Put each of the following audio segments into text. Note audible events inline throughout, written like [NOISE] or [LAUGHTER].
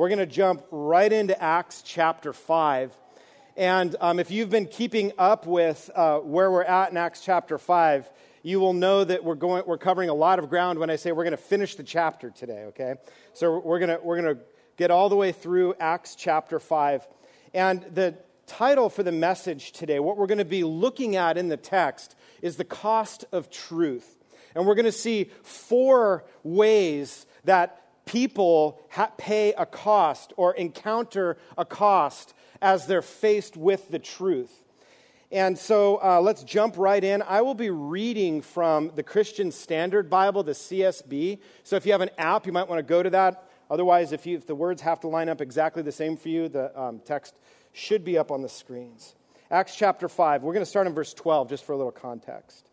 we're going to jump right into Acts chapter 5. And um, if you've been keeping up with uh, where we're at in Acts chapter 5, you will know that we're, going, we're covering a lot of ground when I say we're going to finish the chapter today, okay? So we're going to, we're going to get all the way through Acts chapter 5. And the title for the message today, what we're going to be looking at in the text, is the cost of truth. And we're going to see four ways that people ha- pay a cost or encounter a cost as they're faced with the truth. And so uh, let's jump right in. I will be reading from the Christian Standard Bible, the CSB. So if you have an app, you might want to go to that. Otherwise, if, you, if the words have to line up exactly the same for you, the um, text should be up on the screens. Acts chapter 5. We're going to start in verse 12 just for a little context.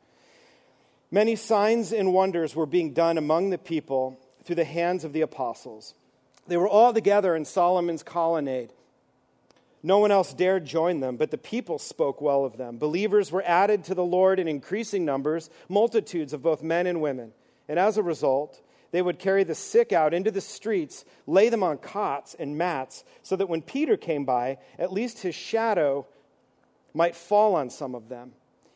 Many signs and wonders were being done among the people through the hands of the apostles. They were all together in Solomon's colonnade. No one else dared join them, but the people spoke well of them. Believers were added to the Lord in increasing numbers, multitudes of both men and women. And as a result, they would carry the sick out into the streets, lay them on cots and mats, so that when Peter came by, at least his shadow might fall on some of them.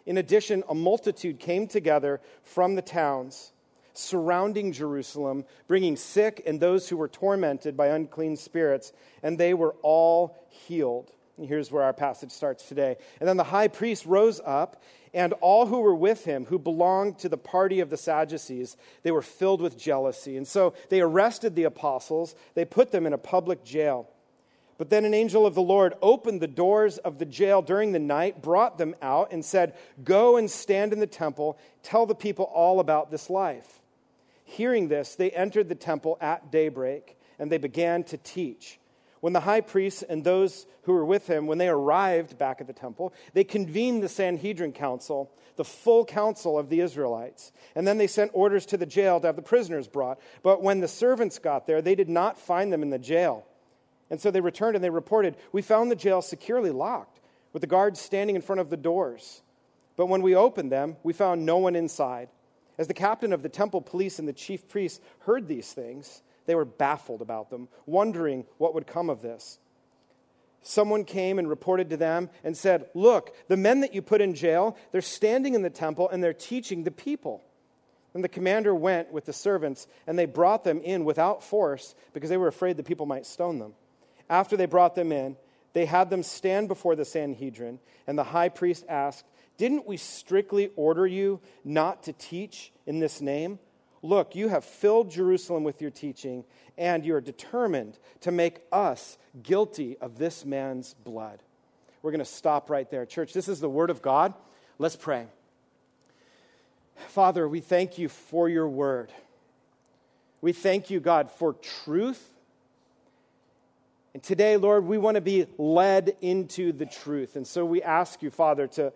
In addition, a multitude came together from the towns surrounding Jerusalem, bringing sick and those who were tormented by unclean spirits, and they were all healed. And here's where our passage starts today. And then the high priest rose up, and all who were with him, who belonged to the party of the Sadducees, they were filled with jealousy. And so they arrested the apostles, they put them in a public jail. But then an angel of the Lord opened the doors of the jail during the night, brought them out, and said, Go and stand in the temple, tell the people all about this life. Hearing this, they entered the temple at daybreak, and they began to teach. When the high priest and those who were with him, when they arrived back at the temple, they convened the Sanhedrin council, the full council of the Israelites. And then they sent orders to the jail to have the prisoners brought. But when the servants got there, they did not find them in the jail. And so they returned and they reported, We found the jail securely locked, with the guards standing in front of the doors. But when we opened them, we found no one inside. As the captain of the temple police and the chief priests heard these things, they were baffled about them, wondering what would come of this. Someone came and reported to them and said, Look, the men that you put in jail, they're standing in the temple and they're teaching the people. And the commander went with the servants, and they brought them in without force because they were afraid the people might stone them. After they brought them in, they had them stand before the Sanhedrin, and the high priest asked, didn't we strictly order you not to teach in this name? Look, you have filled Jerusalem with your teaching, and you are determined to make us guilty of this man's blood. We're going to stop right there. Church, this is the word of God. Let's pray. Father, we thank you for your word. We thank you, God, for truth. And today, Lord, we want to be led into the truth. And so we ask you, Father, to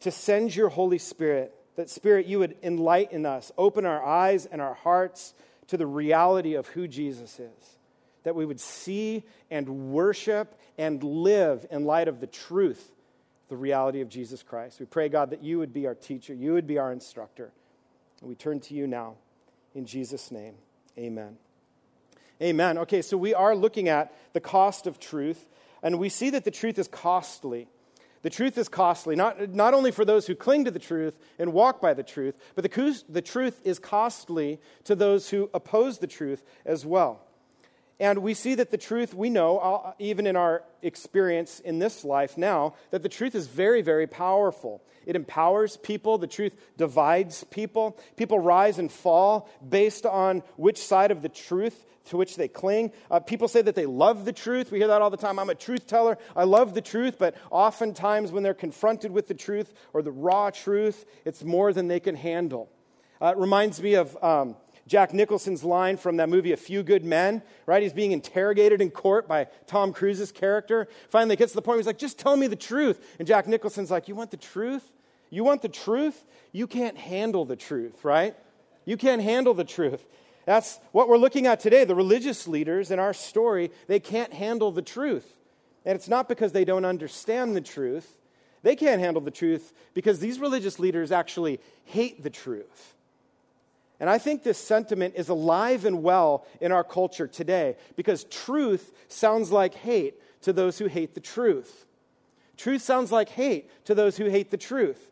to send your Holy Spirit, that Spirit, you would enlighten us, open our eyes and our hearts to the reality of who Jesus is, that we would see and worship and live in light of the truth, the reality of Jesus Christ. We pray, God, that you would be our teacher, you would be our instructor. And we turn to you now. In Jesus' name, amen. Amen. Okay, so we are looking at the cost of truth, and we see that the truth is costly. The truth is costly, not, not only for those who cling to the truth and walk by the truth, but the, the truth is costly to those who oppose the truth as well. And we see that the truth, we know, uh, even in our experience in this life now, that the truth is very, very powerful. It empowers people, the truth divides people. People rise and fall based on which side of the truth to which they cling. Uh, people say that they love the truth. We hear that all the time. I'm a truth teller. I love the truth, but oftentimes when they're confronted with the truth or the raw truth, it's more than they can handle. Uh, it reminds me of. Um, Jack Nicholson's line from that movie, A Few Good Men, right? He's being interrogated in court by Tom Cruise's character. Finally, gets to the point where he's like, just tell me the truth. And Jack Nicholson's like, you want the truth? You want the truth? You can't handle the truth, right? You can't handle the truth. That's what we're looking at today. The religious leaders in our story, they can't handle the truth. And it's not because they don't understand the truth. They can't handle the truth because these religious leaders actually hate the truth. And I think this sentiment is alive and well in our culture today because truth sounds like hate to those who hate the truth. Truth sounds like hate to those who hate the truth.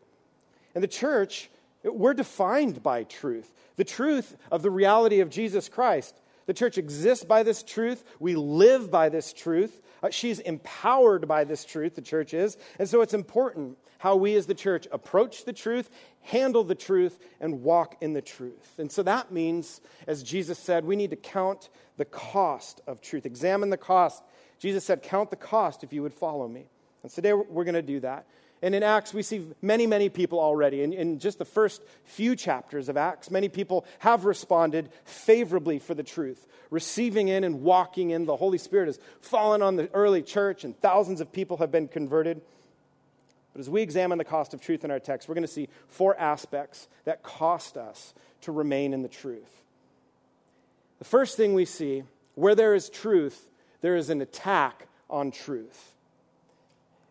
And the church, we're defined by truth the truth of the reality of Jesus Christ. The church exists by this truth. We live by this truth. Uh, she's empowered by this truth, the church is. And so it's important how we as the church approach the truth, handle the truth, and walk in the truth. And so that means, as Jesus said, we need to count the cost of truth. Examine the cost. Jesus said, Count the cost if you would follow me. And today we're going to do that. And in Acts, we see many, many people already. In, in, just the first few chapters of Acts, many people have responded favorably for the truth, receiving in and walking in. The Holy Spirit has fallen on the early church, and thousands of people have been converted. But as we examine the cost of truth in our text, we're going to see four aspects that cost us to remain in the truth. The first thing we see where there is truth, there is an attack on truth.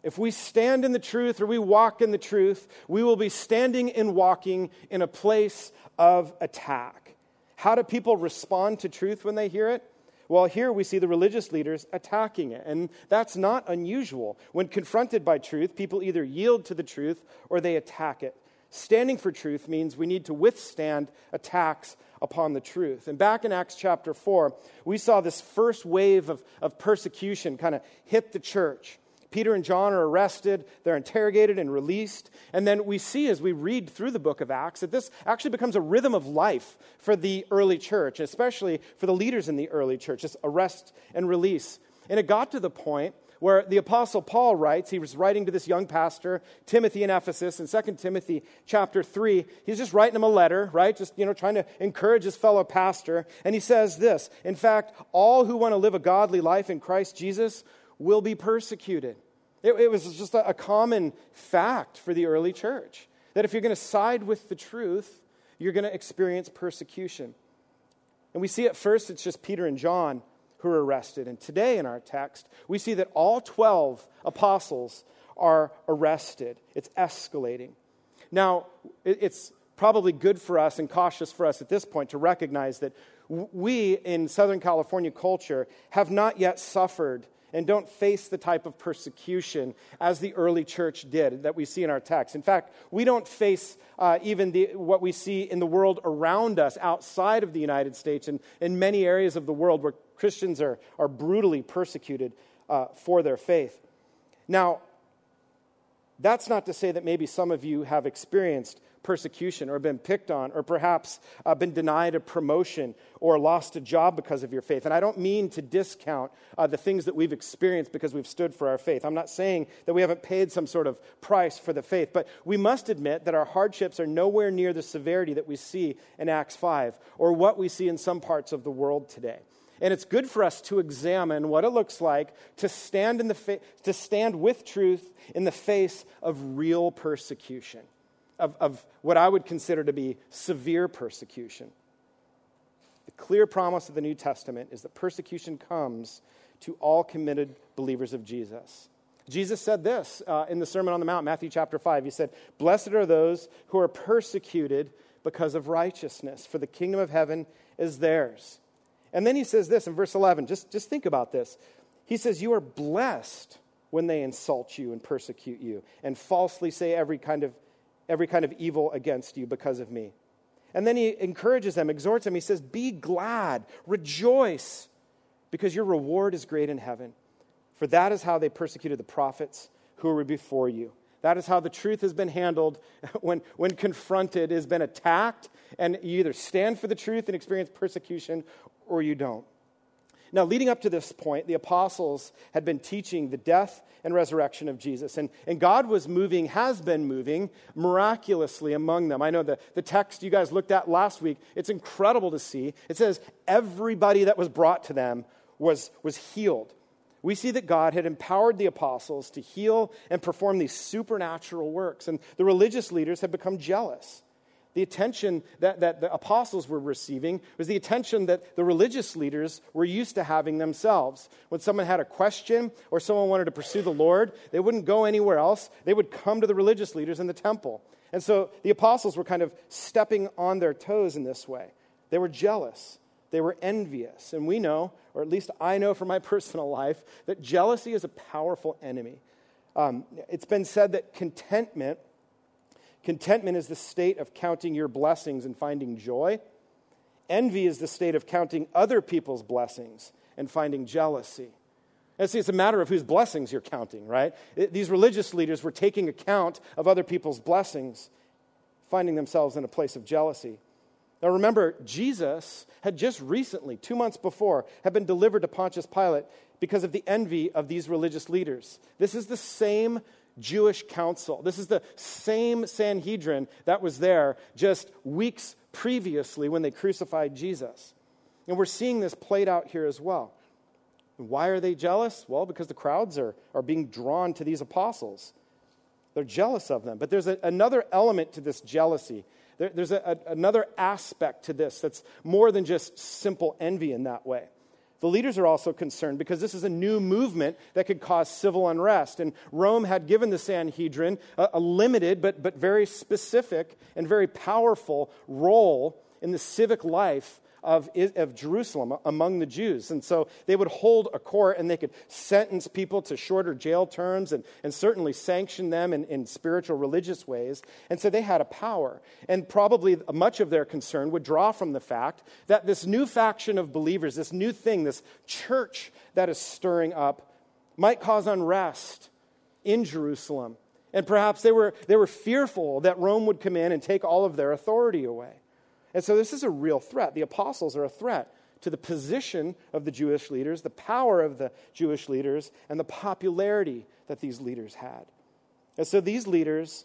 If we stand in the truth or we walk in the truth, we will be standing and walking in a place of attack. How do people respond to truth when they hear it? Well, here we see the religious leaders attacking it, and that's not unusual. When confronted by truth, people either yield to the truth or they attack it. Standing for truth means we need to withstand attacks upon the truth. And back in Acts chapter 4, we saw this first wave of, of persecution kind of hit the church. Peter and John are arrested, they're interrogated and released. And then we see as we read through the book of Acts that this actually becomes a rhythm of life for the early church, especially for the leaders in the early church, this arrest and release. And it got to the point where the apostle paul writes he was writing to this young pastor timothy in ephesus in 2 timothy chapter 3 he's just writing him a letter right just you know trying to encourage his fellow pastor and he says this in fact all who want to live a godly life in christ jesus will be persecuted. It, it was just a, a common fact for the early church that if you're going to side with the truth, you're going to experience persecution. And we see at first it's just Peter and John who are arrested. And today in our text, we see that all 12 apostles are arrested. It's escalating. Now, it's probably good for us and cautious for us at this point to recognize that we in Southern California culture have not yet suffered and don't face the type of persecution as the early church did that we see in our text. In fact, we don't face uh, even the, what we see in the world around us outside of the United States and in many areas of the world where Christians are, are brutally persecuted uh, for their faith. Now, that's not to say that maybe some of you have experienced persecution or been picked on or perhaps uh, been denied a promotion or lost a job because of your faith. And I don't mean to discount uh, the things that we've experienced because we've stood for our faith. I'm not saying that we haven't paid some sort of price for the faith, but we must admit that our hardships are nowhere near the severity that we see in Acts 5 or what we see in some parts of the world today. And it's good for us to examine what it looks like to stand, in the fa- to stand with truth in the face of real persecution of, of what I would consider to be severe persecution. The clear promise of the New Testament is that persecution comes to all committed believers of Jesus. Jesus said this uh, in the Sermon on the Mount, Matthew chapter 5. He said, Blessed are those who are persecuted because of righteousness, for the kingdom of heaven is theirs. And then he says this in verse 11. Just, just think about this. He says, You are blessed when they insult you and persecute you and falsely say every kind of every kind of evil against you because of me. And then he encourages them, exhorts them. He says, Be glad, rejoice, because your reward is great in heaven. For that is how they persecuted the prophets who were before you. That is how the truth has been handled [LAUGHS] when, when confronted, has been attacked, and you either stand for the truth and experience persecution or you don't. Now, leading up to this point, the apostles had been teaching the death and resurrection of Jesus. And, and God was moving, has been moving miraculously among them. I know the, the text you guys looked at last week, it's incredible to see. It says, everybody that was brought to them was, was healed. We see that God had empowered the apostles to heal and perform these supernatural works. And the religious leaders had become jealous. The attention that, that the apostles were receiving was the attention that the religious leaders were used to having themselves. When someone had a question or someone wanted to pursue the Lord, they wouldn't go anywhere else. They would come to the religious leaders in the temple. And so the apostles were kind of stepping on their toes in this way. They were jealous, they were envious. And we know, or at least I know from my [LAUGHS] personal life, that jealousy is a powerful enemy. Um, it's been said that contentment, contentment is the state of counting your blessings and finding joy. Envy is the state of counting other people's blessings and finding jealousy. And see, it's a matter of whose blessings you're counting, right? It, these religious leaders were taking account of other people's blessings, finding themselves in a place of jealousy. Now remember, Jesus had just recently, two months before, had been delivered to Pontius Pilate because of the envy of these religious leaders. This is the same Jewish council. This is the same Sanhedrin that was there just weeks previously when they crucified Jesus. And we're seeing this played out here as well. why are they jealous? Well, because the crowds are, are being drawn to these apostles. They're jealous of them. But there's a, another element to this jealousy. There, there's a, a, another aspect to this that's more than just simple envy in that way. The leaders are also concerned because this is a new movement that could cause civil unrest. And Rome had given the Sanhedrin a, a limited but, but very specific and very powerful role in the civic life of, of Jerusalem among the Jews. And so they would hold a court and they could sentence people to shorter jail terms and, and certainly sanction them in, in spiritual, religious ways. And so they had a power. And probably much of their concern would draw from the fact that this new faction of believers, this new thing, this church that is stirring up, might cause unrest in Jerusalem. And perhaps they were, they were fearful that Rome would come in and take all of their authority away. And so this is a real threat. The apostles are a threat to the position of the Jewish leaders, the power of the Jewish leaders, and the popularity that these leaders had. And so these leaders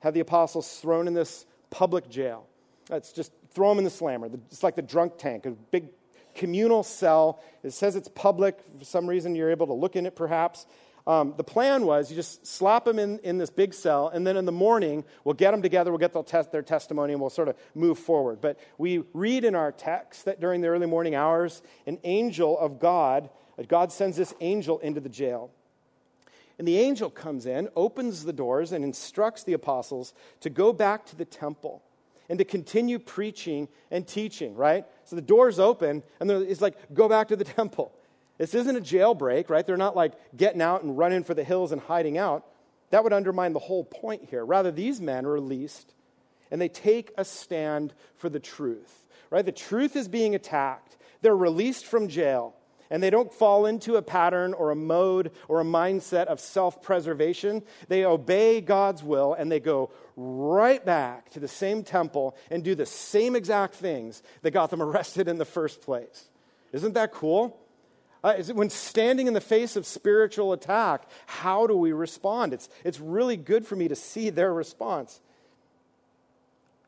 have the apostles thrown in this public jail. It's just throw them in the slammer. It's like the drunk tank, a big communal cell. It says it's public. For some reason, you're able to look in it perhaps. Um, the plan was you just slap them in, in this big cell, and then in the morning, we'll get them together, we'll get their, their testimony, and we'll sort of move forward. But we read in our text that during the early morning hours, an angel of God, God sends this angel into the jail. And the angel comes in, opens the doors, and instructs the apostles to go back to the temple and to continue preaching and teaching, right? So the doors open, and it's like, go back to the [LAUGHS] temple. This isn't a jailbreak, right? They're not like getting out and running for the hills and hiding out. That would undermine the whole point here. Rather, these men are released and they take a stand for the truth, right? The truth is being attacked. They're released from jail and they don't fall into a pattern or a mode or a mindset of self preservation. They obey God's will and they go right back to the same temple and do the same exact things that got them [LAUGHS] arrested in the first place. Isn't that cool? Uh, when standing in the face of spiritual attack, how do we respond? It's, it's really good for me to see their response.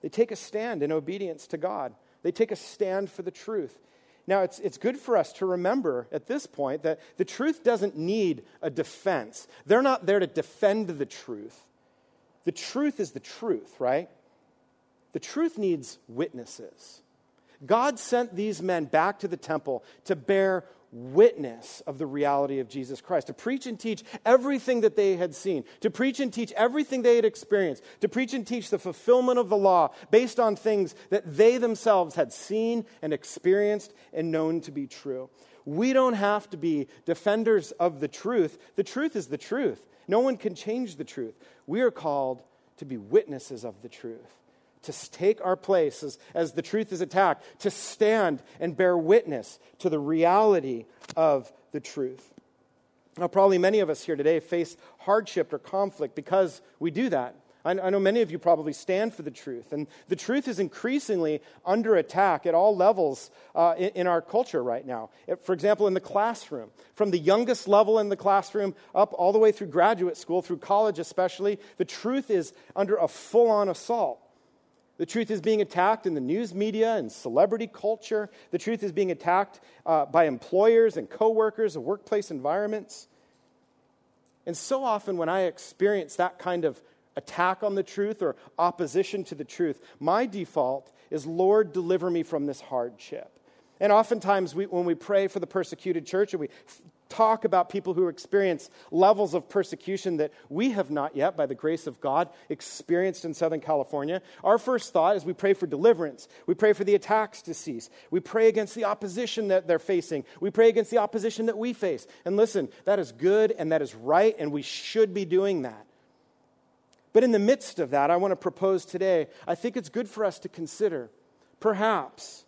They take a stand in obedience to God, they take a stand for the truth. Now, it's, it's good for us to remember at this point that the truth doesn't need a defense. They're not there to defend the truth. The truth is the truth, right? The truth needs witnesses. God sent these men back to the temple to bear witness of the reality of Jesus Christ, to preach and teach everything that they had seen, to preach and teach everything they had experienced, to preach and teach the fulfillment of the law based on things that they themselves had seen and experienced and known to be true. We don't have to be defenders of the truth. The truth is the truth. No one can change the truth. We are called to be witnesses of the truth to take our place as, as the truth is attacked, to stand and bear witness to the reality of the truth. Now, probably many of us here today face hardship or conflict because we do that. I, I know many of you probably stand for the truth, and the truth is increasingly under attack at all levels uh, in, in, our culture right now. For example, in the classroom, from the youngest level in the classroom up all the way through graduate school, through college especially, the truth is under a full on assault. The truth is being attacked in the news media and celebrity culture. The truth is being attacked uh, by employers and coworkers and workplace environments. And so often, when I experience that kind of attack on the truth or opposition to the truth, my default is, Lord, deliver me from this hardship. And oftentimes, we, when we pray for the persecuted church, or we talk about people who experience levels of persecution that we have not yet, by the grace of God, experienced in Southern California, our first thought is we pray for deliverance. We pray for the attacks to cease. We pray against the opposition that they're facing. We pray against the opposition that we face. And listen, that is good and that is right, and we should be doing that. But in the midst of that, I want to propose today, I think it's good for us to consider perhaps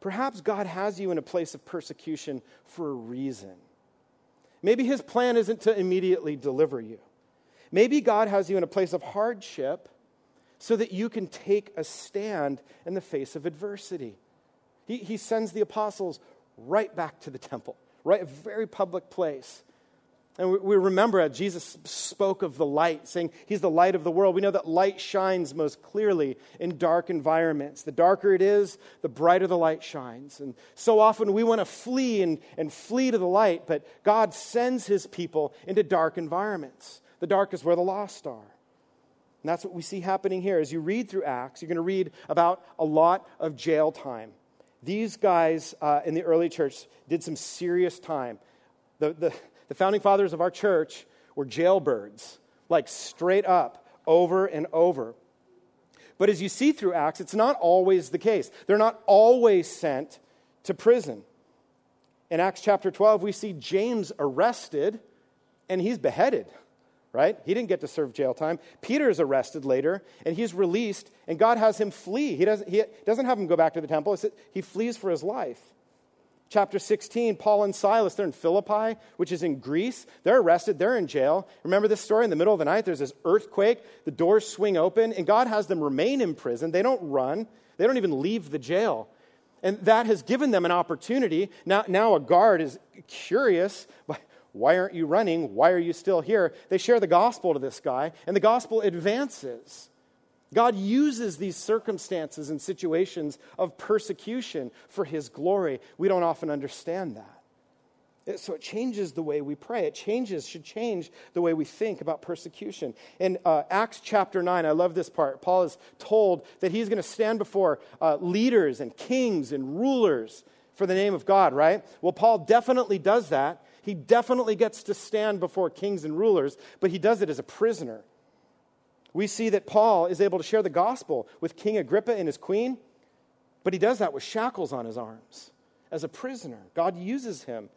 Perhaps God has you in a place of persecution for a reason. Maybe his plan isn't to immediately deliver you. Maybe God has you in a place of hardship so that you can take a stand in the face of adversity. He, he sends the apostles right back to the temple, right? A very public place. And we remember Jesus spoke of the light, saying he's the light of the world. We know that light shines most clearly in dark environments. The darker it is, the brighter the light shines. And so often we want to flee and, and flee to the light, but God sends his people into dark environments. The dark is where the lost are. And that's what we see happening here. As you read through Acts, you're going to read about a lot of jail time. These guys uh, in the early church did some serious time. The, the, the founding fathers of our church were jailbirds, like straight up, over and over. But as you see through Acts, it's not always the case. They're not always sent to prison. In Acts chapter 12, we see James arrested and he's beheaded, right? He didn't get to serve jail time. Peter's arrested later and he's released, and God has him flee. He doesn't, he doesn't have him go back to the temple, he flees for his life chapter 16, Paul and Silas, they're in Philippi, which is in Greece. They're arrested, they're in jail. Remember this story? In the middle of the night, there's this earthquake, the doors swing open, and God has them remain in prison. They don't run, they don't even leave the jail. And that has given them an opportunity. Now, now a guard is curious. Why aren't you running? Why are you still here? They share the gospel to this guy, and the gospel advances. God uses these circumstances and situations of persecution for his glory. We don't often understand that. So it changes the way we pray. It changes, should change the way we think about persecution. In uh, Acts chapter 9, I love this part. Paul is told that he's going to stand before uh, leaders and kings and rulers for the name of God, right? Well, Paul definitely does that. He definitely gets to stand before kings and rulers, but he does it as a prisoner. We see that Paul is able to share the gospel with King Agrippa and his queen, but he does that with shackles on his arms as a prisoner. God uses him.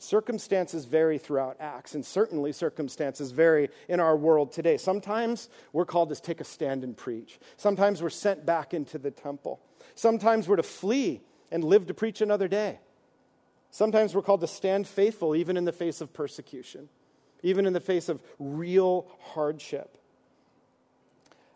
Circumstances vary throughout Acts, and certainly circumstances vary in our world today. Sometimes we're called to take a stand and preach. Sometimes we're sent back into the temple. Sometimes we're to flee and live to preach another day. Sometimes we're called to stand faithful even in the face of persecution even in the face of real hardship.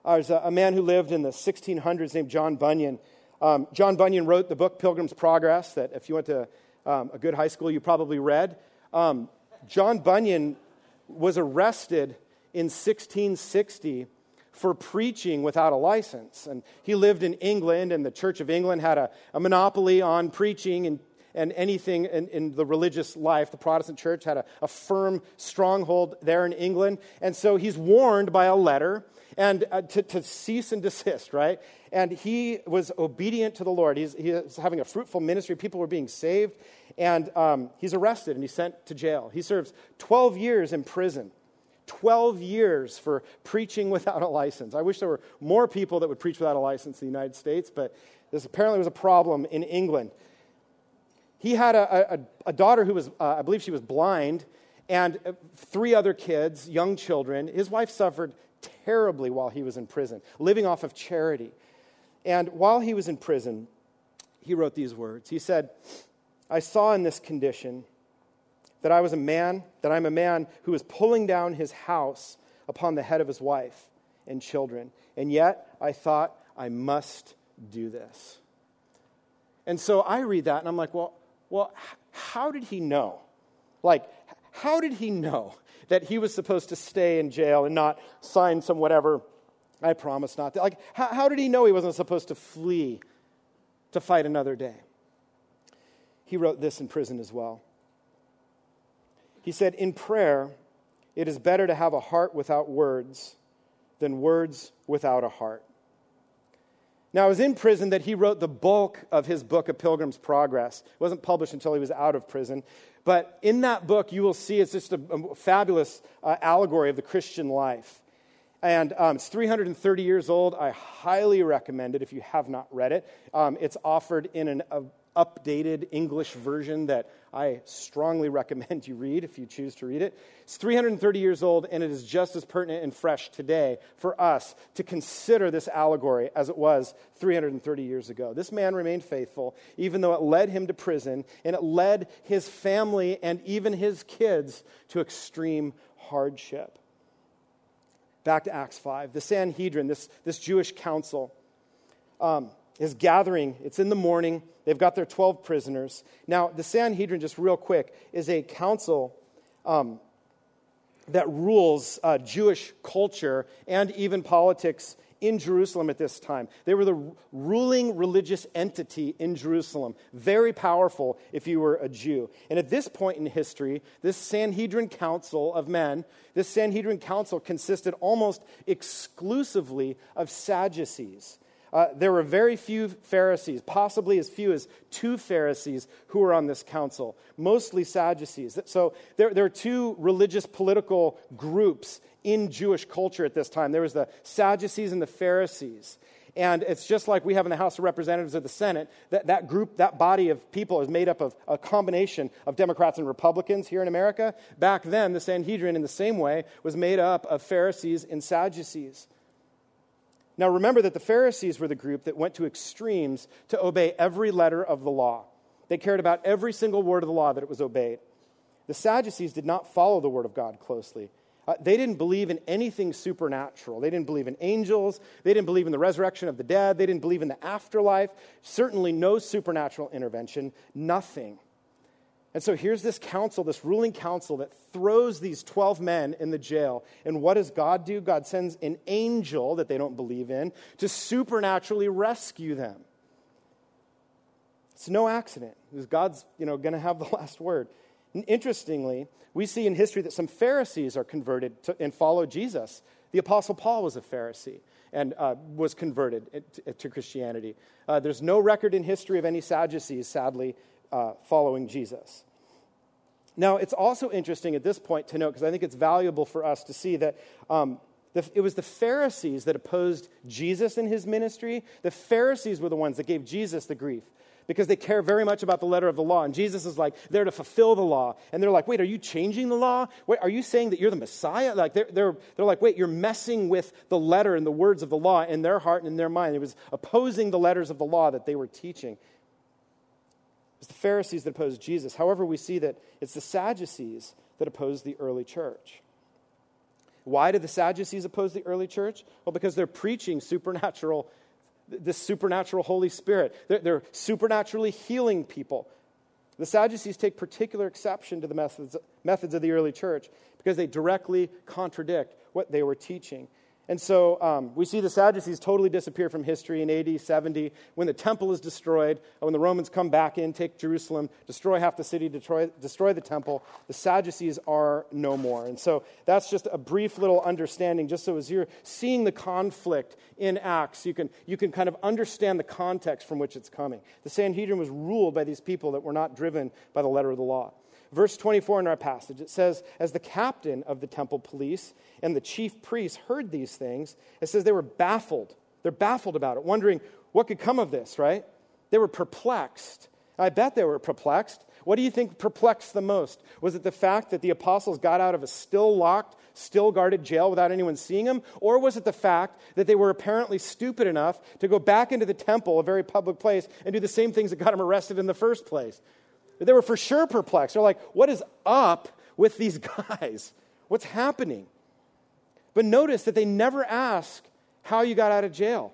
Uh, there's a, man who lived in the 1600s named John Bunyan. Um, John Bunyan wrote the book Pilgrim's Progress, that if you went to um, a good high school, you probably read. Um, John Bunyan was arrested in 1660 for preaching without a license. And he lived in England, and the Church of England had a, a monopoly on preaching and and anything in, in, the religious life. The Protestant church had a, a, firm stronghold there in England. And so he's warned by a letter and uh, to, to, cease and desist, right? And he was obedient to the Lord. He's, he's having a fruitful ministry. People were being saved. And um, he's arrested and he's sent to jail. He serves 12 years in prison. 12 years for preaching without a license. I wish there were more people that would preach without a license in the United States, but this apparently was a problem in England he had a, a, a daughter who was, uh, I believe she was blind, and uh, three other kids, young children. His wife suffered terribly while he was in prison, living off of charity. And while he was in prison, he wrote these words. He said, I saw in this condition that I was a man, that I'm a man who is pulling down his house upon the head of his wife and children. And yet I thought I must do this. And so I read that and I'm like, well, well, how did he know? Like, how did he know that he was supposed to stay in jail and not sign some whatever? I promise not to. Like, how, how did he know he wasn't supposed to flee to fight another day? He wrote this in prison as well. He said, In prayer, it is better to have a heart without words than words without a heart. Now, it was in prison that he wrote the bulk of his book, A Pilgrim's Progress. It wasn't published until he was out of prison. But in that book, you will see it's just a, a fabulous uh, allegory of the Christian life. And um, it's 330 years old. I highly recommend it if you have not read it. Um, it's offered in an uh, updated English version that I strongly [LAUGHS] recommend you read if you choose to read it. It's 330 years old, and it is just as pertinent and fresh today for us to consider this allegory as it was 330 years ago. This man remained faithful, even though it led him to prison, and it led his family and even his kids to extreme hardship. Back to Acts 5. The Sanhedrin, this, this Jewish council, um, is gathering. It's in the morning. They've got their 12 prisoners. Now, the Sanhedrin, just real quick, is a council um, that rules uh, Jewish culture and even politics in Jerusalem at this time. They were the ruling religious entity in Jerusalem, very powerful if you were a Jew. And at this point in history, this Sanhedrin council of men, this Sanhedrin council consisted almost exclusively of Sadducees. Uh, there were very few Pharisees, possibly as few as two Pharisees who were on this council, mostly Sadducees. So there, there are two religious political groups in Jewish culture at this time. There was the Sadducees and the Pharisees. And it's just like we have in the House of Representatives or the Senate, that, that group, that body of people is made up of a combination of Democrats and Republicans here in America. Back then, the Sanhedrin, in the same way, was made up of Pharisees and Sadducees. Now, remember that the Pharisees were the group that went to extremes to obey every letter of the law. They cared about every single word of the law that it was obeyed. The Sadducees did not follow the word of God closely. Uh, they didn't believe in anything supernatural. They didn't believe in angels. They didn't believe in the resurrection of the dead. They didn't believe in the afterlife. Certainly no supernatural intervention, nothing. And so here's this council, this ruling council that throws these 12 men in the jail. And what does God do? God sends an angel that they don't believe in to supernaturally rescue them. It's no accident because God's you know, going to have the [LAUGHS] last word. And interestingly, we see in history that some Pharisees are converted to, and follow Jesus. The Apostle Paul was a Pharisee and uh, was converted to, to Christianity. Uh, there's no record in history of any Sadducees, sadly, uh, following Jesus. Now, it's also interesting at this point to note, because I think it's valuable for us to see that um, the, it was the Pharisees that opposed Jesus in his ministry. The Pharisees were the ones that gave Jesus the grief because they care very much about the letter of the law. And Jesus is like, there to fulfill the law. And they're like, wait, are you changing the law? Wait, are you saying that you're the Messiah? Like, they're, they're, they're like, wait, you're messing with the letter and the words of the law in their heart and in their mind. It was opposing the letters of the law that they were teaching. It's the Pharisees that opposed Jesus. However, we see that it's the Sadducees that oppose the early church. Why do the Sadducees oppose the early church? Well, because they're preaching supernatural this supernatural Holy Spirit. They're, they're, supernaturally healing people. The Sadducees take particular exception to the methods, methods of the early church because they directly contradict what they were teaching. And so um, we see the Sadducees totally disappear from history in AD 70 when the temple is destroyed, when the Romans come back in, take Jerusalem, destroy half the city, destroy, destroy the temple. The Sadducees are no more. And so that's just a brief little understanding, just so as you're seeing the conflict in Acts, you can, you can kind of understand the context from which it's coming. The Sanhedrin was ruled by these people that were not driven by the letter of the law. Verse 24 in our passage, it says, As the captain of the temple police and the chief priests heard these things, it says they were baffled. They're baffled about it, wondering what could come of this, right? They were perplexed. I bet they were perplexed. What do you think perplexed the most? Was it the fact that the apostles got out of a still locked, still guarded jail without anyone seeing them? Or was it the fact that they were apparently stupid enough to go back into the temple, a very public place, and do the same things that got them arrested in the first place? They were for sure perplexed. They're like, what is up with these [LAUGHS] guys? What's happening? But notice that they never ask how you got out of jail.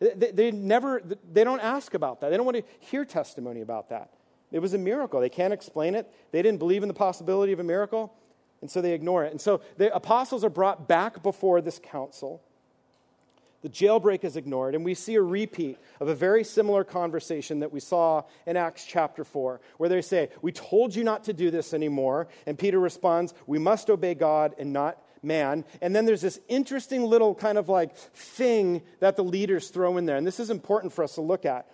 They, they, never, they don't ask about that. They don't want to hear testimony about that. It was a miracle. They can't explain it. They didn't believe in the possibility of a miracle, and so they ignore it. And so the apostles are brought back before this council. The jailbreak is ignored, and we see a repeat of a very similar conversation that we saw in Acts chapter 4, where they say, We told you not to do this anymore. And Peter responds, We must obey God and not man. And then there's this interesting little kind of like thing that the leaders throw in there. And this is important for us to look at.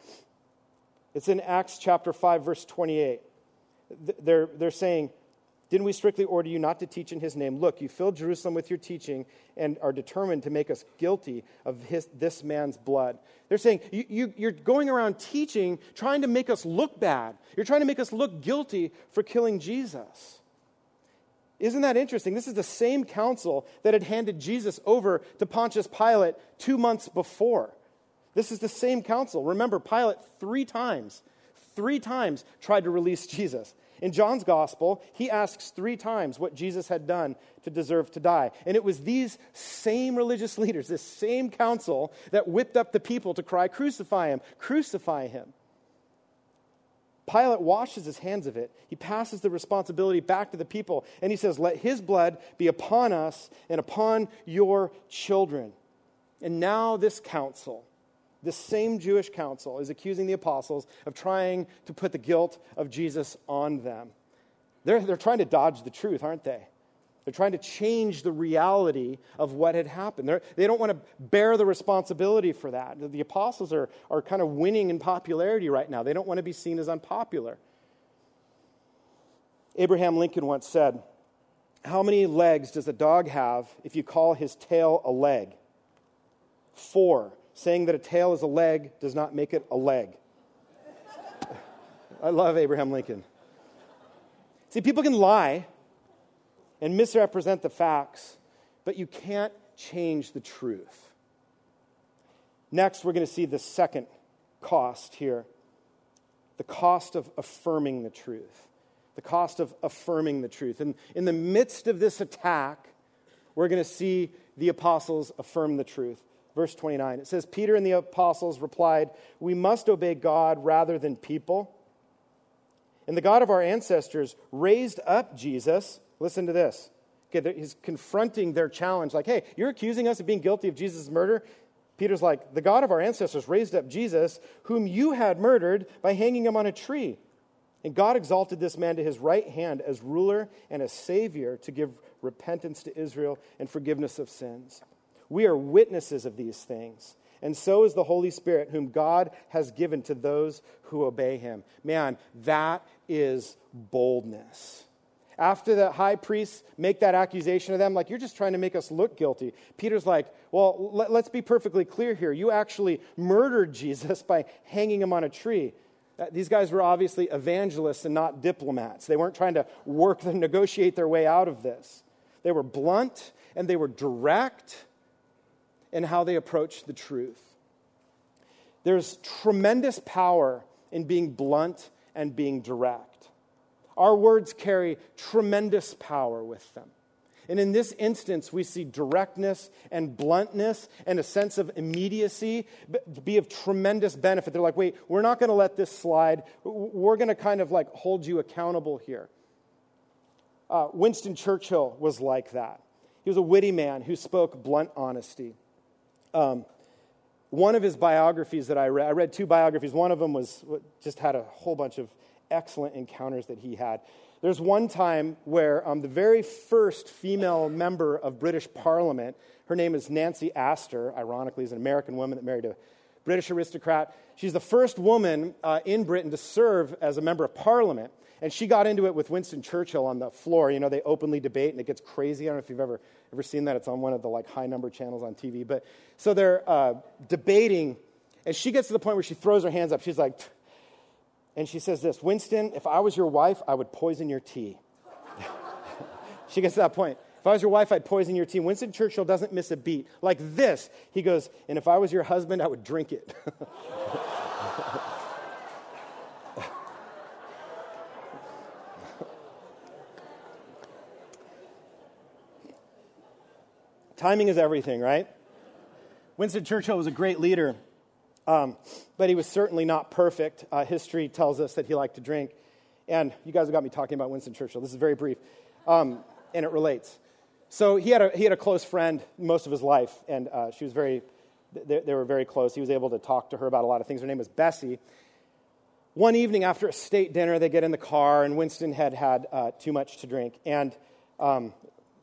It's in Acts chapter 5, verse 28. They're, they're saying, didn't we strictly order you not to teach in his name? Look, you filled Jerusalem with your teaching and are determined to make us guilty of his, this man's blood. They're saying, you, you, you're going around teaching, trying to make us look bad. You're trying to make us look guilty for killing Jesus. Isn't that interesting? This is the same council that had handed Jesus over to Pontius Pilate two months before. This is the same council. Remember, Pilate three times, three times tried to release Jesus. In John's gospel, he asks three times what Jesus had done to deserve to die. And it was these same religious [LAUGHS] leaders, this same council, that whipped up the people to cry, Crucify him, crucify him. Pilate washes his hands of it. He passes the responsibility back to the people, and he says, Let his blood be upon us and upon your children. And now, this council, this same Jewish council is accusing the apostles of trying to put the guilt of Jesus on them. They're, they're trying to dodge the truth, aren't they? They're trying to change the reality of what had happened. They're, they do not want to bear the responsibility for that. The apostles are, are kind of winning in popularity right now. They don't want to be seen as unpopular. Abraham Lincoln once said, How many legs does a dog have if you call his tail a leg? Four saying that a tail is a leg does not make it a leg. I love Abraham Lincoln. See, people can lie and misrepresent the facts, but you can't change the truth. Next, we're going to see the second cost here the cost of affirming the truth. The cost of affirming the truth. And in the midst of this attack, we're going to see the apostles affirm the truth verse 29. It says, Peter and the apostles replied, We must obey God rather than people. And the God of our ancestors raised up Jesus. Listen to this. Okay, he's confronting their challenge, like, hey, you're accusing us of being guilty of Jesus' murder. Peter's like, the God of our ancestors raised up Jesus, whom you had murdered by hanging him on a tree. And God exalted this man to his right hand as ruler and as savior to give repentance to Israel and forgiveness of sins. We are witnesses of these things. And so is the Holy Spirit, whom God has given to those who obey him. Man, that is boldness. After the high priests make that accusation of them, like, you're just trying to make us look guilty, Peter's like, well, let, us be perfectly clear here. You actually murdered Jesus by hanging him on a tree. Uh, these guys were obviously evangelists and not diplomats. They weren't trying to work and negotiate their way out of this. They were blunt and they were direct in how they approach the truth. There's tremendous power in being blunt and being direct. Our words carry tremendous power with them. And in this instance, we see directness and bluntness and a sense of immediacy be of tremendous benefit. They're like, wait, we're not going to let this slide. We're going to kind of like hold you accountable here. Uh, Winston Churchill was like that. He was a witty man who spoke blunt honesty. Um, one of his biographies that I read, I read two biographies. One of them was just had a whole bunch of excellent encounters that he had. There's one time where um, the very first female member of British Parliament, her name is Nancy Astor, ironically, is an American woman that married a British aristocrat. She's the first woman uh, in Britain to serve as a member of Parliament. And she got into it with Winston Churchill on the floor. You know, they openly debate and it gets crazy. I don't know if you've ever, ever seen that. It's on one of the like high number channels on TV. But so they're uh, debating, and she gets to the point where she throws her hands up. She's like, and she says this Winston, if I was your wife, I would poison your tea. [LAUGHS] she gets to that point. If I was your wife, I'd poison your tea. Winston Churchill doesn't miss a beat. Like this, he goes, and if I was your husband, I would drink it. [LAUGHS] Timing is everything, right? Winston Churchill was a great leader, um, but he was certainly not perfect. Uh, history tells us that he liked to drink. And you guys have got me talking about Winston Churchill. This is very brief, um, and it relates. So he had, a, he had a close friend most of his life, and uh, she was very, they, they, were very close. He was able to talk to her about a lot of things. Her name was Bessie. One evening after a state dinner, they get in the car, and Winston had had uh, too much to drink. And um,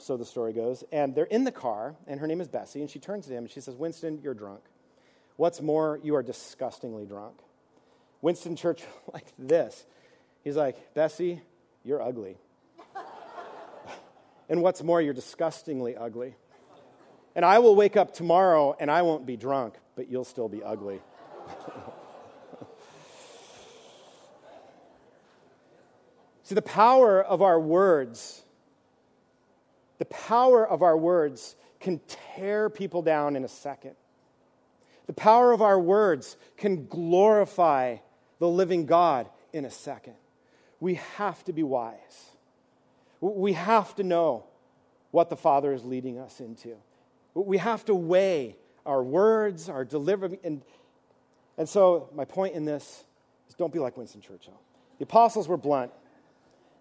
so the story goes. And they're in the car, and her name is Bessie, and she turns to him and she says, Winston, you're drunk. What's more, you are disgustingly drunk. Winston Churchill, [LAUGHS] like this. He's like, Bessie, you're ugly. [LAUGHS] and what's more, you're disgustingly ugly. And I will wake up tomorrow and I won't be drunk, but you'll still be ugly. [LAUGHS] See, the power of our words, the power of our words can tear people down in a second. The power of our words can glorify the living God in a second. We have to be wise. We have to know what the Father is leading us into. We have to weigh our words, our delivery. And, and so, my point in this is don't be like Winston Churchill. The apostles were blunt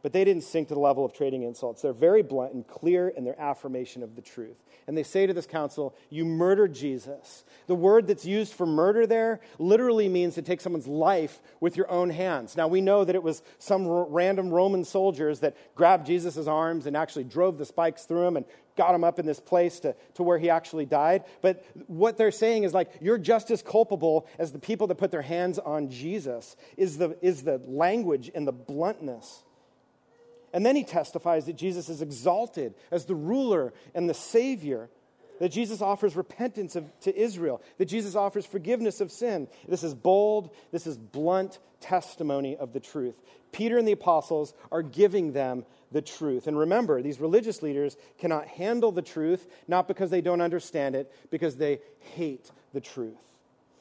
but they didn't sink to the level of trading insults. They're very blunt and clear in their affirmation of the truth. And they say to this council, You murdered Jesus. The word that's used for murder there literally means to take someone's life with your own hands. Now, we know that it was some random Roman soldiers that grabbed Jesus' arms and actually drove the spikes through him and got him up in this place to, to where he actually died. But what they're saying is like, you're just as culpable as the people that put their hands on Jesus, is the, is the language and the bluntness. And then he testifies that Jesus is exalted as the ruler and the Savior, that Jesus offers repentance of, to Israel, that Jesus offers forgiveness of sin. This is bold, this is blunt testimony of the truth. Peter and the apostles are giving them the truth. And remember, these religious leaders cannot handle the truth, not because they don't understand it, because they hate the truth.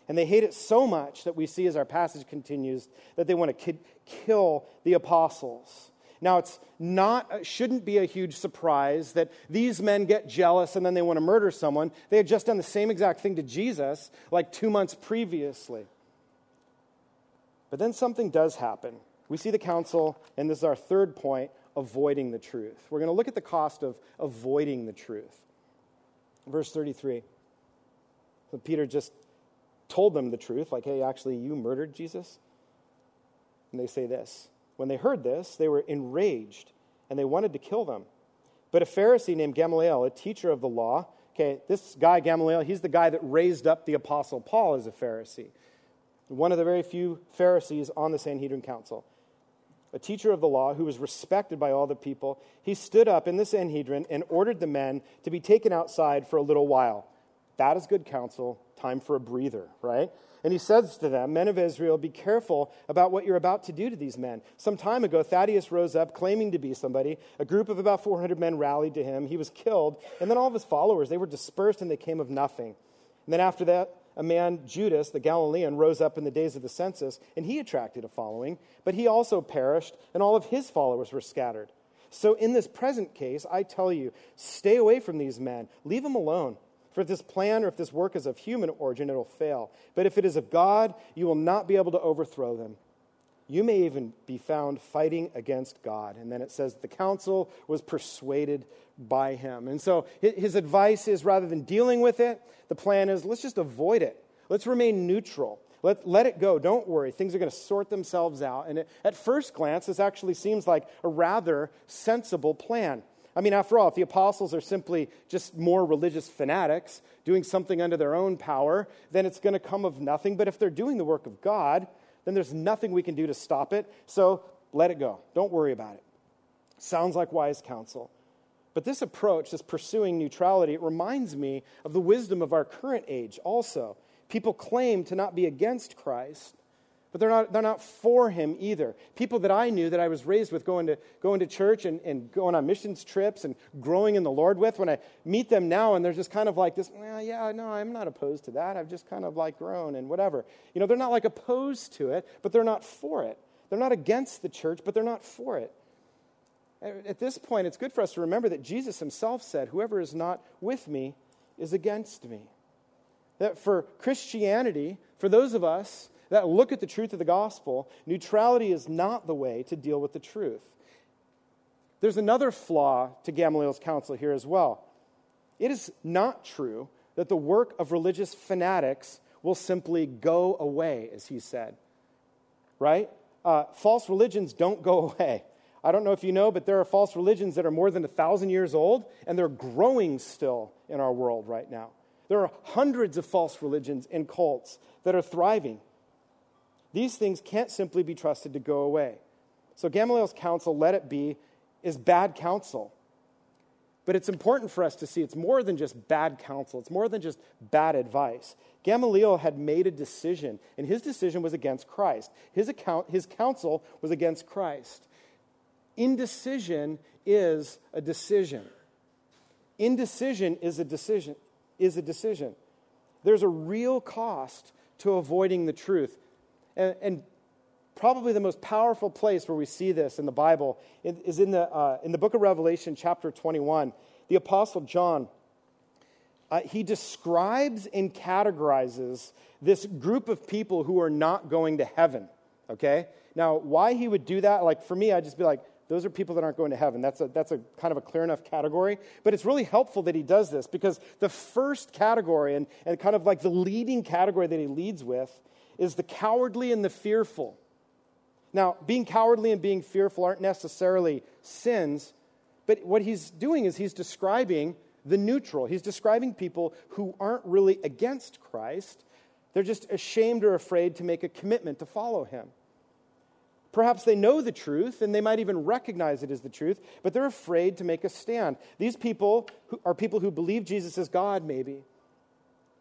And they hate it so much that we see as our passage continues that they want to kill the apostles. Now, it's not, shouldn't be a huge surprise that these men get jealous and then they want to murder someone. They had just done the same exact thing to Jesus like two months previously. But then something does happen. We see the council, and this is our third point avoiding the truth. We're going to look at the cost of avoiding the truth. Verse 33. So Peter just told them the truth, like, hey, actually, you murdered Jesus. And they say this when they heard this, they were enraged and they wanted to kill them. But a Pharisee named Gamaliel, a teacher of the law, okay, this guy, Gamaliel, he's the guy that raised up the Apostle Paul as a Pharisee. One of the very few Pharisees on the Sanhedrin Council. A teacher of the law who was respected by all the people, he stood up in the Sanhedrin and ordered the men to be taken outside for a little while. That is good counsel, time for a breather, right? And he says to them, Men of Israel, be careful about what you're about to do to these men. Some time ago, Theudas rose up claiming to be somebody. A group of about 400 men rallied to him. He was killed. And then all of his followers, they were dispersed and they came of nothing. And then after that, a man, Judas, the Galilean, rose up in the days of the census, and he attracted a following, but he also perished, and all of his followers were scattered. So in this present case, I tell you, stay away from these men, leave them alone. For if this plan or if this work is of human origin, it'll fail. But if it is of God, you will not be able to overthrow them. You may even be found fighting against God. And then it says the council was persuaded by him. And so his advice is rather than dealing with it, the plan is let's just avoid it. Let's remain neutral. Let, let it go. Don't worry. Things are going to sort themselves out. And it, at first glance, this actually seems like a rather sensible plan. I mean, after all, if the apostles are simply just more religious fanatics doing something under their own power, then it's going to come of nothing. But if they're doing the work of God, then there's nothing we can do to stop it. So let it go. Don't worry about it. Sounds like wise counsel. But this approach, this pursuing neutrality, it reminds me of the wisdom of our current age also. People claim to not be against Christ, but they're not, they're not for him either. People that I knew that I was raised with going to, going to church and, and going on missions trips and growing in the Lord with, when I meet them now and they're just kind of like this, well, yeah, no, I'm not opposed to that. I've just kind of like grown and whatever. You know, they're not like opposed to it, but they're not for it. They're not against the church, but they're not for it. At this point, it's good for us to remember that Jesus himself said, Whoever is not with me is against me. That for Christianity, for those of us that look at the truth of the gospel, neutrality is not the way to deal with the truth. There's another flaw to Gamaliel's counsel here as well. It is not true that the work of religious fanatics will simply go away, as he said. Right? Uh, false religions don't go [LAUGHS] away. I don't know if you know, but there are false religions that are more than a thousand years old, and they're growing still in our world right now. There are hundreds of false religions and cults that are thriving. These things can't simply be trusted to go away. So Gamaliel's counsel, let it be, is bad counsel. But it's important for us to see it's more than just bad counsel, it's more than just bad advice. Gamaliel had made a decision, and his decision was against Christ. His, account, his counsel was against Christ. Indecision is a decision. Indecision is a decision. Is a decision. There's a real cost to avoiding the truth. And, and probably the most powerful place where we see this in the Bible is in the, uh, in the book of Revelation, chapter 21. The Apostle John, uh, he describes and categorizes this group of people who are not going to heaven. Okay? Now, why he would do that, like for me, I'd just be like, those are people that aren't going to heaven. That's a, that's a kind of a clear enough category. But it's really helpful that he does this because the first category and, and kind of like the leading category that he leads with is the cowardly and the fearful. Now, being cowardly and being fearful aren't necessarily sins, but what he's doing is he's describing the neutral. He's describing people who aren't really against Christ. They're just ashamed or afraid to make a commitment to follow him. Perhaps they know the truth and they might even recognize it as the truth, but they're afraid to make a stand. These people are people who believe Jesus is God, maybe,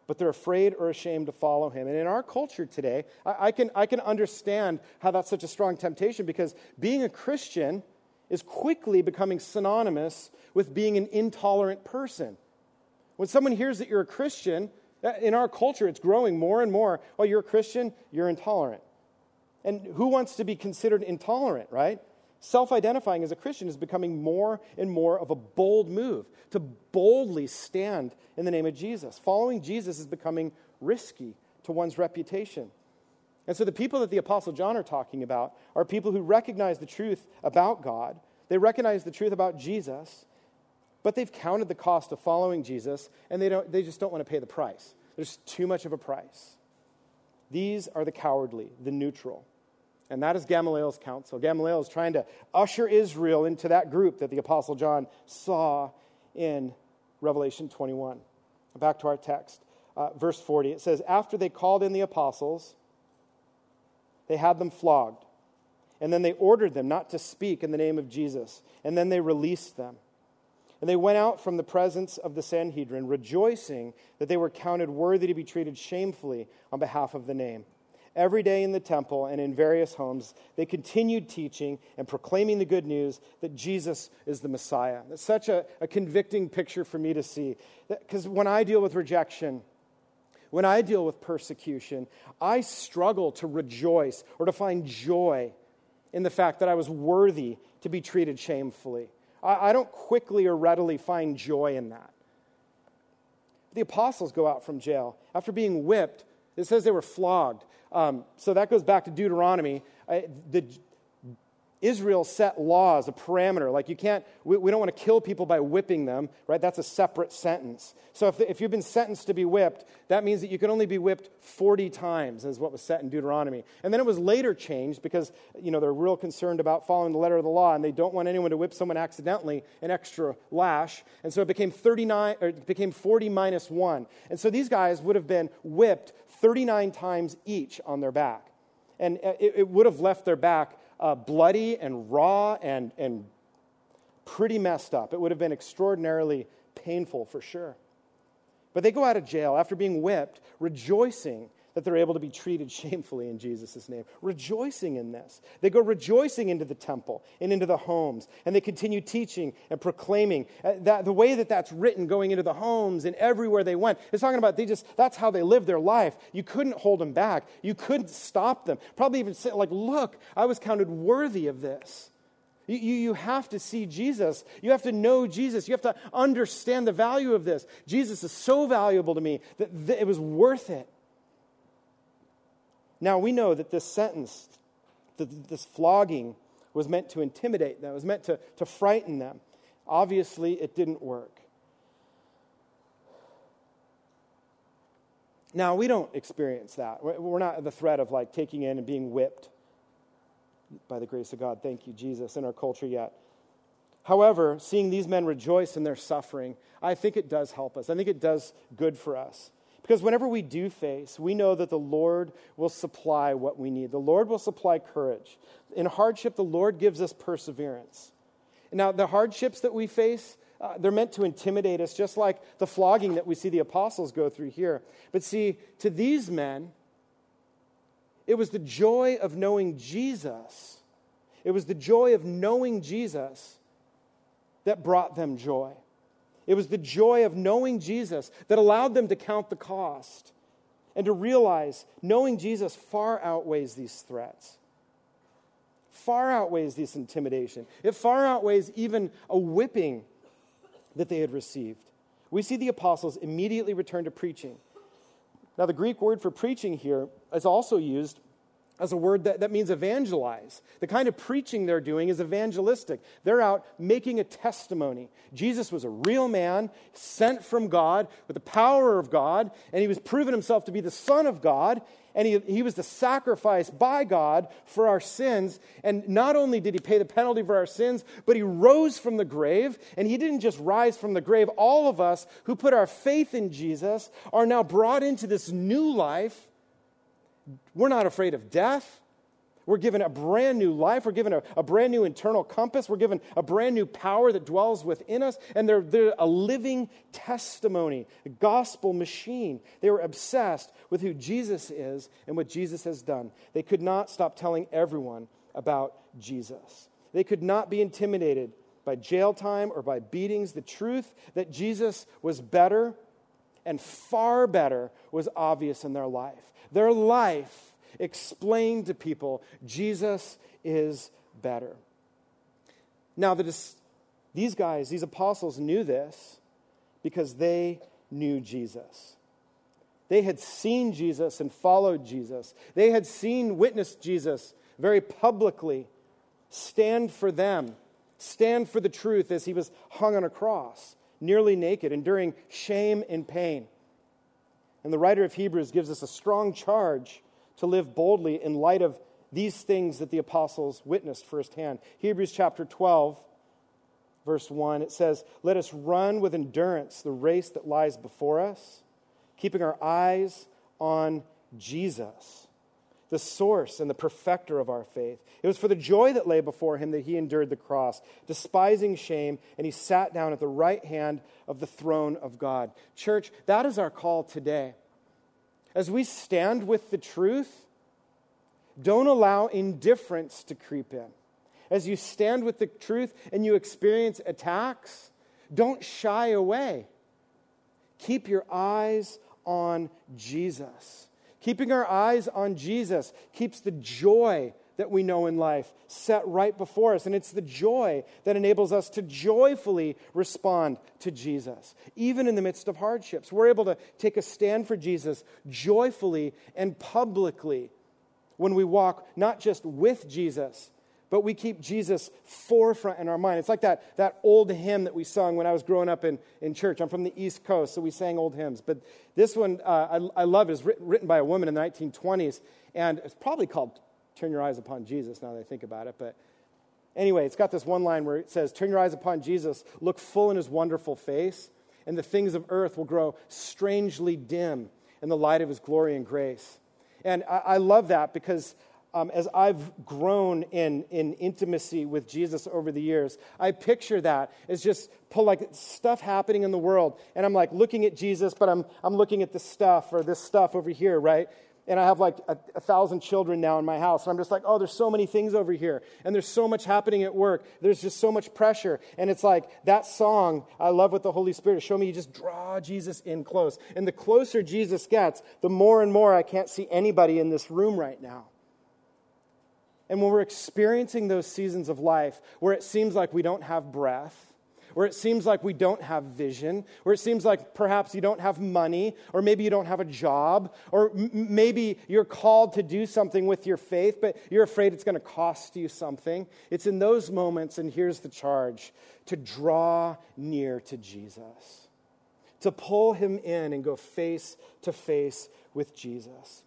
but they're afraid or ashamed to follow him. And in our culture today, I, I, can, I can understand how that's such a strong temptation because being a Christian is quickly becoming synonymous with being an intolerant person. When someone hears that you're a Christian, uh, in our culture, it's growing more and more. Oh, you're a Christian, you're intolerant. And who wants to be considered intolerant, right? Self identifying as a Christian is becoming more and more of a bold move to boldly stand in the name of Jesus. Following Jesus is becoming risky to one's reputation. And so the people that the Apostle John are talking about are people who recognize the truth about God, they recognize the truth about Jesus, but they've counted the cost of following Jesus and they, don't, they just don't want to pay the price. There's too much of a price. These are the cowardly, the neutral. And that is Gamaliel's counsel. Gamaliel is trying to usher Israel into that group that the Apostle John saw in Revelation 21. Back to our text, uh, verse 40. It says, After they called in the apostles, they had them flogged. And then they ordered them not to speak in the name of Jesus. And then they released them. And they went out from the presence of the Sanhedrin, rejoicing that they were counted worthy to be treated shamefully on behalf of the name. Every day in the temple and in various homes, they continued teaching and proclaiming the good news that Jesus is the Messiah. It's such a, a convicting picture for me to see. Because when I deal with rejection, when I deal with persecution, I struggle to rejoice or to find joy in the fact that I was worthy to be treated shamefully. I, I don't quickly or readily find joy in that. The apostles go out from jail after being whipped. It says they were flogged. Um, so that goes back to Deuteronomy. I, the, Israel set laws, a parameter. Like you can't, we, we don't want to kill people by whipping them, right? That's a separate sentence. So if, if you've been sentenced to be whipped, that means that you can only be whipped 40 times, is what was set in Deuteronomy. And then it was later changed because, you know, they're real concerned about following the letter of the law and they don't want anyone to whip someone accidentally an extra lash. And so it became 39, or it became 40 minus one. And so these guys would have been whipped 39 times each on their back. And it, it would have left their back uh, bloody and raw and, and pretty messed up. It would have been extraordinarily painful for sure. But they go out of jail after being whipped, rejoicing that they're able to be treated shamefully in Jesus' name. Rejoicing in this. They go rejoicing into the temple and into the homes, and they continue teaching and proclaiming. Uh, that, the way that that's written, going into the homes and everywhere they went, is talking about they just, that's how they lived their life. You couldn't hold them back, you couldn't stop them. Probably even say, like, look, I was counted worthy of this. You, you, have to see Jesus. You have to know Jesus. You have to understand the value of this. Jesus is so valuable to me that th- it was worth it. Now, we know that this sentence, that this flogging, was meant to intimidate them, it was meant to, to frighten them. Obviously, it didn't work. Now, we don't experience that. We're not the threat of like taking in and being whipped. by the grace of God. Thank you, Jesus, in our culture yet. However, seeing these men rejoice in their suffering, I think it does help us. I think it does good for us. Because whenever we do face, we know that the Lord will supply what we need. The Lord will supply courage. In hardship, the Lord gives us perseverance. Now, the hardships that we face, uh, they're meant to intimidate us, just like the flogging that we see the apostles go through here. But see, to these men, it was the joy of knowing Jesus. It was the joy of knowing Jesus that brought them joy. It was the joy of knowing Jesus that allowed them to count the cost and to realize knowing Jesus far outweighs these threats, far outweighs this intimidation. It far outweighs even a whipping that they had received. We see the apostles immediately return to preaching. Now, the Greek word for preaching here is also used as a word that, that means evangelize. The kind of preaching they're doing is evangelistic. They're out making a testimony. Jesus was a real man, sent from God with the power of God, and he was proven himself to be the Son of God, and he, he was the sacrifice by God for our sins. And not only did he pay the penalty for our sins, but he rose from the grave, and he didn't just rise from the grave. All of us who put our faith in Jesus are now brought into this new life we're not afraid of death. We're given a brand new life. We're given a, a, brand new internal compass. We're given a brand new power that dwells within us. And they're, they're a living testimony, a gospel machine. They were obsessed with who Jesus is and what Jesus has done. They could not stop telling everyone about Jesus. They could not be intimidated by jail time or by beatings. The truth that Jesus was better and far better was obvious in their life. Their life explained to people Jesus is better. Now, the, these guys, these apostles, knew this because they knew Jesus. They had seen Jesus and followed Jesus. They had seen, witnessed Jesus very publicly stand for them, stand for the truth as he was hung on a cross, nearly naked, enduring shame and pain. And the writer of Hebrews gives us a strong charge to live boldly in light of these things that the apostles witnessed firsthand. Hebrews chapter 12, verse 1, it says, Let us run with endurance the race that lies before us, keeping our eyes on Jesus, the source and the perfecter of our faith. It was for the joy that lay before him that he endured the cross, despising shame, and he sat down at the right hand of the throne of God. Church, that is our call today. As we stand with the truth, don't allow indifference to creep in. As you stand with the truth and you experience attacks, don't shy away. Keep your eyes on Jesus. Keeping our eyes on Jesus keeps the joy that we know in life set right before us. And it's the joy that enables us to joyfully respond to Jesus, even in the midst of hardships. We're able to take a stand for Jesus joyfully and publicly when we walk not just with Jesus, but we keep Jesus forefront in our mind. It's like that, that old hymn that we sung when I was growing up in, in church. I'm from the East Coast, so we sang old hymns. But this one uh, I, I love is written, written by a woman in the 1920s, and it's probably called Turn Your Eyes Upon Jesus now that I think about it. But anyway, it's got this one line where it says, Turn your eyes upon Jesus, look full in his wonderful face, and the things of earth will grow strangely dim in the light of his glory and grace. And I, I love that because um, as I've grown in, in intimacy with Jesus over the years, I picture that as just like stuff happening in the world. And I'm like looking at Jesus, but I'm, I'm looking at this stuff or this stuff over here, right? And I have like a, a thousand children now in my house. And I'm just like, oh, there's so many things over here. And there's so much happening at work. There's just so much pressure. And it's like that song, I love what the Holy Spirit show me. You just draw Jesus in close. And the closer Jesus gets, the more and more I can't see anybody in this room right now. And when we're experiencing those seasons of life where it seems like we don't have breath, where it seems like we don't have vision, where it seems like perhaps you don't have money, or maybe you don't have a job, or m- maybe you're called to do something with your faith, but you're afraid it's going to cost you something. It's in those moments, and here's the charge to draw near to Jesus, to pull him in and go face to face with Jesus.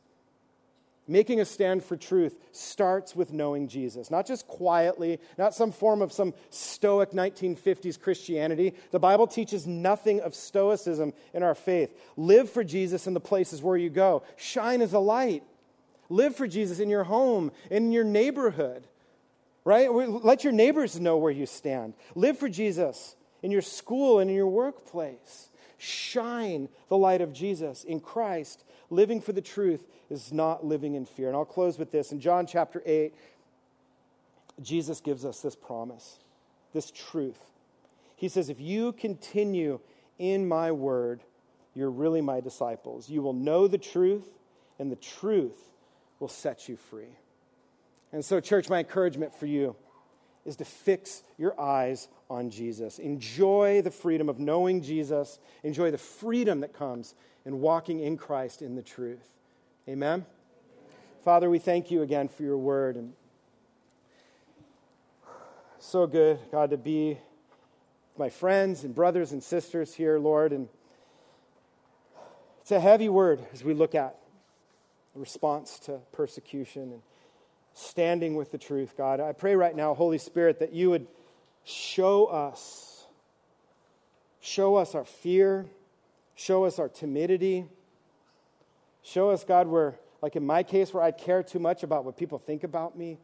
Making a stand for truth starts with knowing Jesus, not just quietly, not some form of some stoic 1950s Christianity. The Bible teaches nothing of stoicism in our faith. Live for Jesus in the places where you go, shine as a light. Live for Jesus in your home, in your neighborhood, right? Let your neighbors know where you stand. Live for Jesus in your school and in your workplace. Shine the light of Jesus in Christ. Living for the truth is not living in fear. And I'll close with this. In John chapter 8, Jesus gives us this promise, this truth. He says, If you continue in my word, you're really my disciples. You will know the truth, and the truth will set you free. And so, church, my encouragement for you is to fix your eyes on Jesus. Enjoy the freedom of knowing Jesus. Enjoy the freedom that comes in walking in Christ in the truth. Amen? Father, we thank you again for your word. And so good, God, to be my friends and brothers and sisters here, Lord. And it's a heavy word as we look at the response to persecution and standing with the truth, God. I pray right now, Holy Spirit, that you would show us, show us our fear, show us our timidity, show us, God, where, like in my case, where I care too much about what people think about me.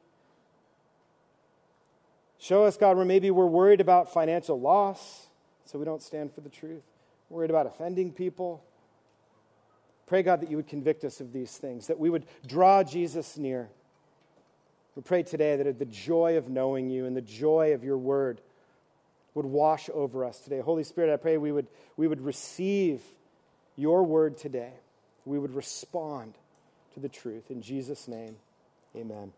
Show us, God, where maybe we're worried about financial loss, so we don't stand for the truth. worried about offending people. Pray, God, that you would convict us of these things, that we would draw Jesus near we pray today that the joy of knowing you and the joy of your word would wash over us today. Holy Spirit, I pray we would, we would receive your word today. We would respond to the truth. In Jesus' name, amen.